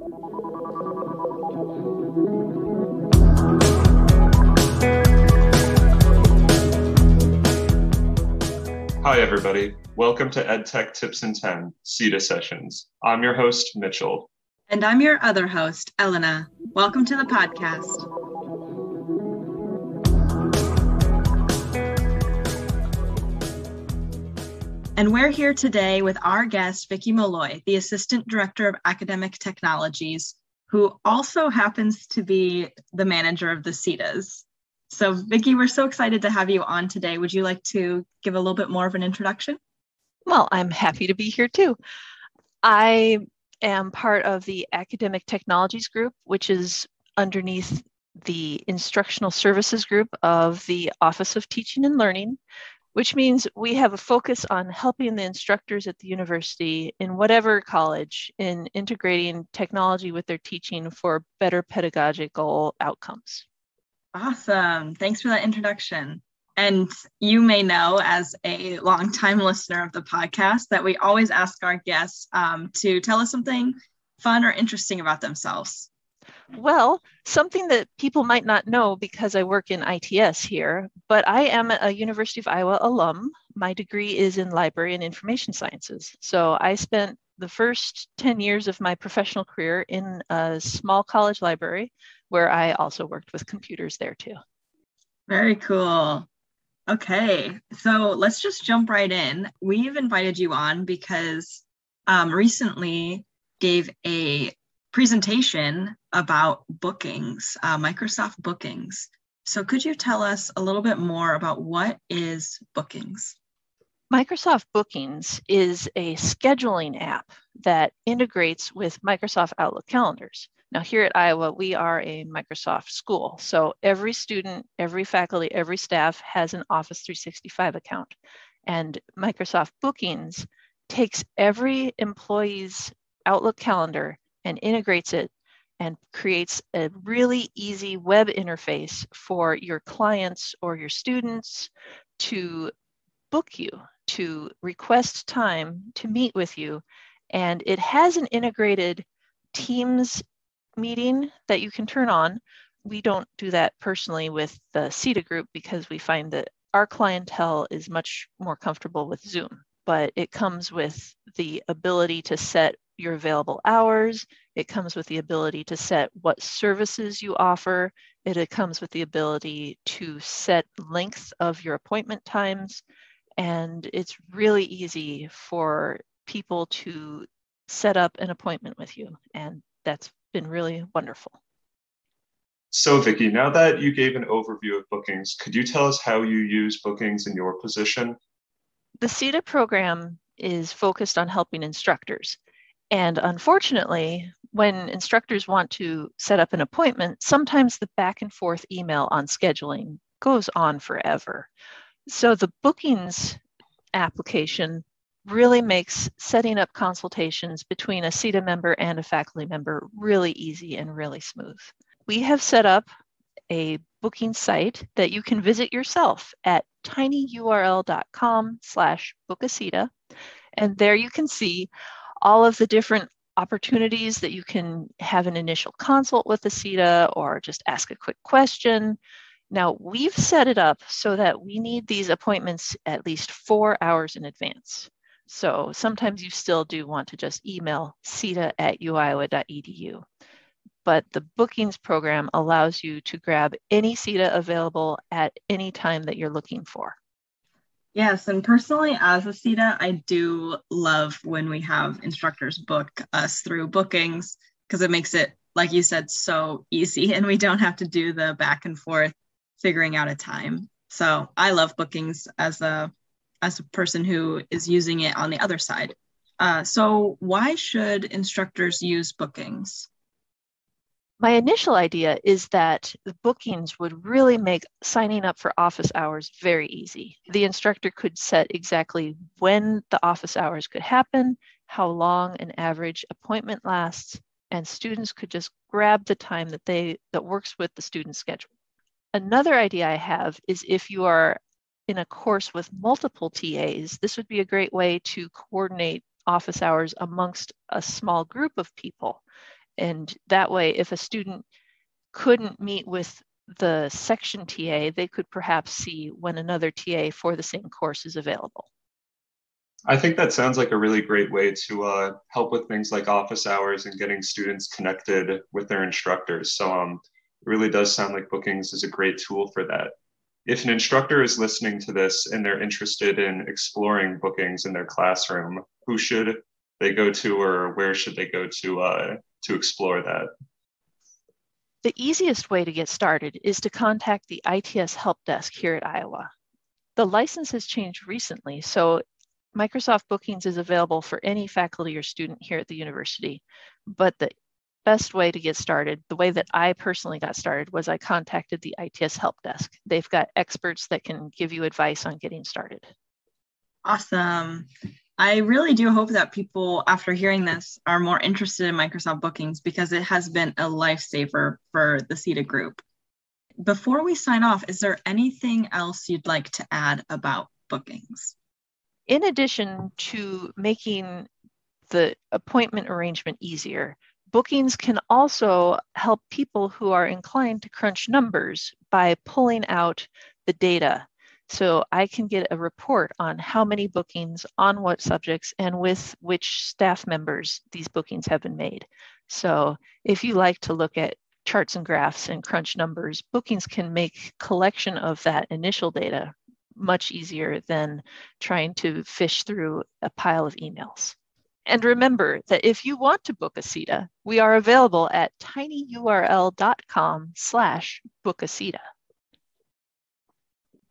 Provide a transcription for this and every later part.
Hi, everybody. Welcome to EdTech Tips in 10 SITA sessions. I'm your host, Mitchell. And I'm your other host, Elena. Welcome to the podcast. And we're here today with our guest, Vicki Malloy, the Assistant Director of Academic Technologies, who also happens to be the manager of the SITAs. So, Vicki, we're so excited to have you on today. Would you like to give a little bit more of an introduction? Well, I'm happy to be here too. I am part of the Academic Technologies Group, which is underneath the Instructional Services Group of the Office of Teaching and Learning, which means we have a focus on helping the instructors at the university in whatever college in integrating technology with their teaching for better pedagogical outcomes. Awesome. Thanks for that introduction. And you may know, as a longtime listener of the podcast, that we always ask our guests um, to tell us something fun or interesting about themselves. Well, something that people might not know because I work in ITS here, but I am a University of Iowa alum. My degree is in library and information sciences. So I spent the first 10 years of my professional career in a small college library where I also worked with computers there too. Very cool. Okay, so let's just jump right in. We've invited you on because um, recently gave a presentation about bookings, uh, Microsoft Bookings. So could you tell us a little bit more about what is Bookings? Microsoft Bookings is a scheduling app that integrates with Microsoft Outlook calendars. Now, here at Iowa, we are a Microsoft school. So every student, every faculty, every staff has an Office 365 account. And Microsoft Bookings takes every employee's Outlook calendar and integrates it and creates a really easy web interface for your clients or your students to book you, to request time to meet with you. And it has an integrated Teams meeting that you can turn on. We don't do that personally with the SITA group because we find that our clientele is much more comfortable with Zoom, but it comes with the ability to set your available hours. It comes with the ability to set what services you offer. It, comes with the ability to set length of your appointment times. And it's really easy for people to set up an appointment with you. And that's been really wonderful. So, Vicki, now that you gave an overview of bookings, could you tell us how you use bookings in your position? The SITA program is focused on helping instructors. And unfortunately, when instructors want to set up an appointment, sometimes the back and forth email on scheduling goes on forever. So the bookings application really makes setting up consultations between a SITA member and a faculty member really easy and really smooth. We have set up a booking site that you can visit yourself at tinyurl.com slash bookasita. And there you can see all of the different opportunities that you can have an initial consult with the SITA or just ask a quick question. Now, we've set it up so that we need these appointments at least four hours in advance. So sometimes you still do want to just email sita at uiowa.edu. But the bookings program allows you to grab any SITA available at any time that you're looking for. Yes, and personally, as a SITA, I do love when we have instructors book us through bookings because it makes it, like you said, so easy and we don't have to do the back and forth figuring out a time. So I love bookings as a as a person who is using it on the other side. Uh, so, why should instructors use bookings? My initial idea is that the bookings would really make signing up for office hours very easy. The instructor could set exactly when the office hours could happen, how long an average appointment lasts, and students could just grab the time that they that works with the student schedule. Another idea I have is if you are in a course with multiple TAs, this would be a great way to coordinate office hours amongst a small group of people. And that way, if a student couldn't meet with the section TA, they could perhaps see when another TA for the same course is available. I think that sounds like a really great way to uh, help with things like office hours and getting students connected with their instructors. So um, it really does sound like Bookings is a great tool for that. If an instructor is listening to this and they're interested in exploring Bookings in their classroom, who should they go to or where should they go to uh, to explore that? The easiest way to get started is to contact the ITS Help Desk here at Iowa. The license has changed recently, so Microsoft Bookings is available for any faculty or student here at the university, but the best way to get started, the way that I personally got started was I contacted the ITS Help Desk. They've got experts that can give you advice on getting started. Awesome. I really do hope that people, after hearing this, are more interested in Microsoft Bookings because it has been a lifesaver for the SITA group. Before we sign off, is there anything else you'd like to add about Bookings? in addition to making the appointment arrangement easier, bookings can also help people who are inclined to crunch numbers by pulling out the data. So I can get a report on how many bookings on what subjects and with which staff members these bookings have been made. So if you like to look at charts and graphs and crunch numbers, bookings can make collection of that initial data much easier than trying to fish through a pile of emails. And remember that if you want to book a SITA, we are available at tinyurl.com slash book a SITA.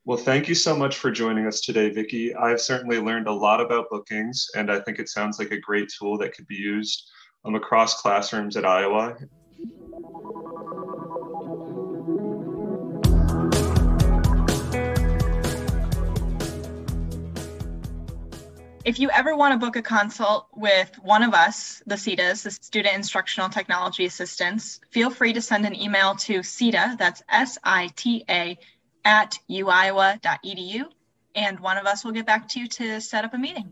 Well, thank you so much for joining us today, Vicki. I've certainly learned a lot about bookings, and I think it sounds like a great tool that could be used um, across classrooms at Iowa. If you ever want to book a consult with one of us, the SITAs, the Student Instructional Technology Assistants, feel free to send an email to SITA, that's S I T A, at uiowa.edu, and one of us will get back to you to set up a meeting.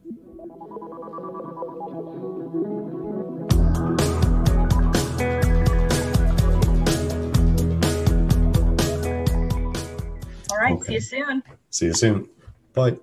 All right, okay. see you soon. See you soon. Bye.